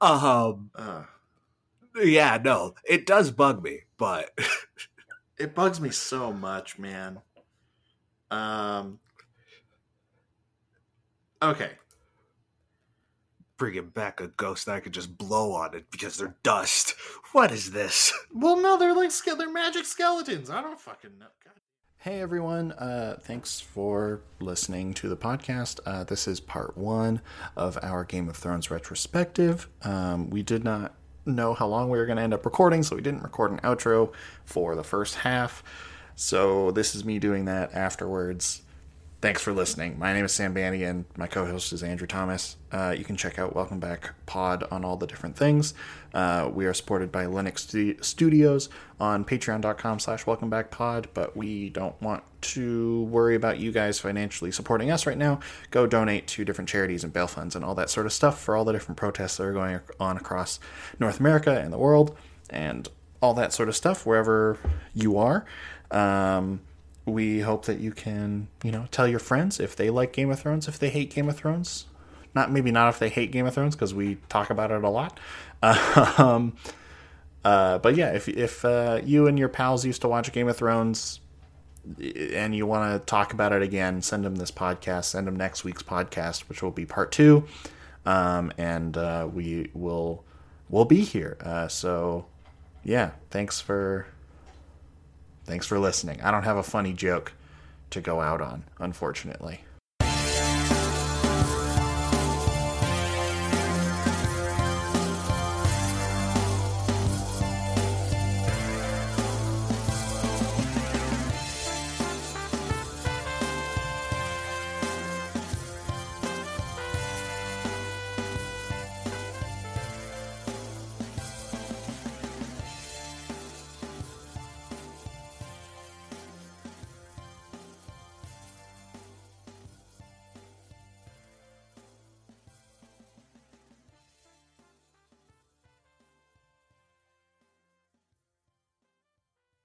Um. Uh, Yeah. No, it does bug me, but it bugs me so much, man. Um. Okay. Bringing back a ghost I could just blow on it because they're dust. What is this? Well, no, they're like ske- they're magic skeletons. I don't fucking know. God. Hey everyone, uh, thanks for listening to the podcast. Uh, this is part one of our Game of Thrones retrospective. Um, we did not know how long we were going to end up recording, so we didn't record an outro for the first half. So this is me doing that afterwards. Thanks for listening. My name is Sam Bannigan. My co-host is Andrew Thomas. Uh, you can check out Welcome Back Pod on all the different things. Uh, we are supported by Linux Studios on patreon.com slash welcome back pod, but we don't want to worry about you guys financially supporting us right now. Go donate to different charities and bail funds and all that sort of stuff for all the different protests that are going on across North America and the world and all that sort of stuff wherever you are. Um, we hope that you can, you know, tell your friends if they like Game of Thrones, if they hate Game of Thrones. Not maybe not if they hate Game of Thrones because we talk about it a lot. Um, uh, but yeah, if if uh, you and your pals used to watch Game of Thrones and you want to talk about it again, send them this podcast. Send them next week's podcast, which will be part two, um, and uh, we will we'll be here. Uh, so yeah, thanks for thanks for listening. I don't have a funny joke to go out on, unfortunately.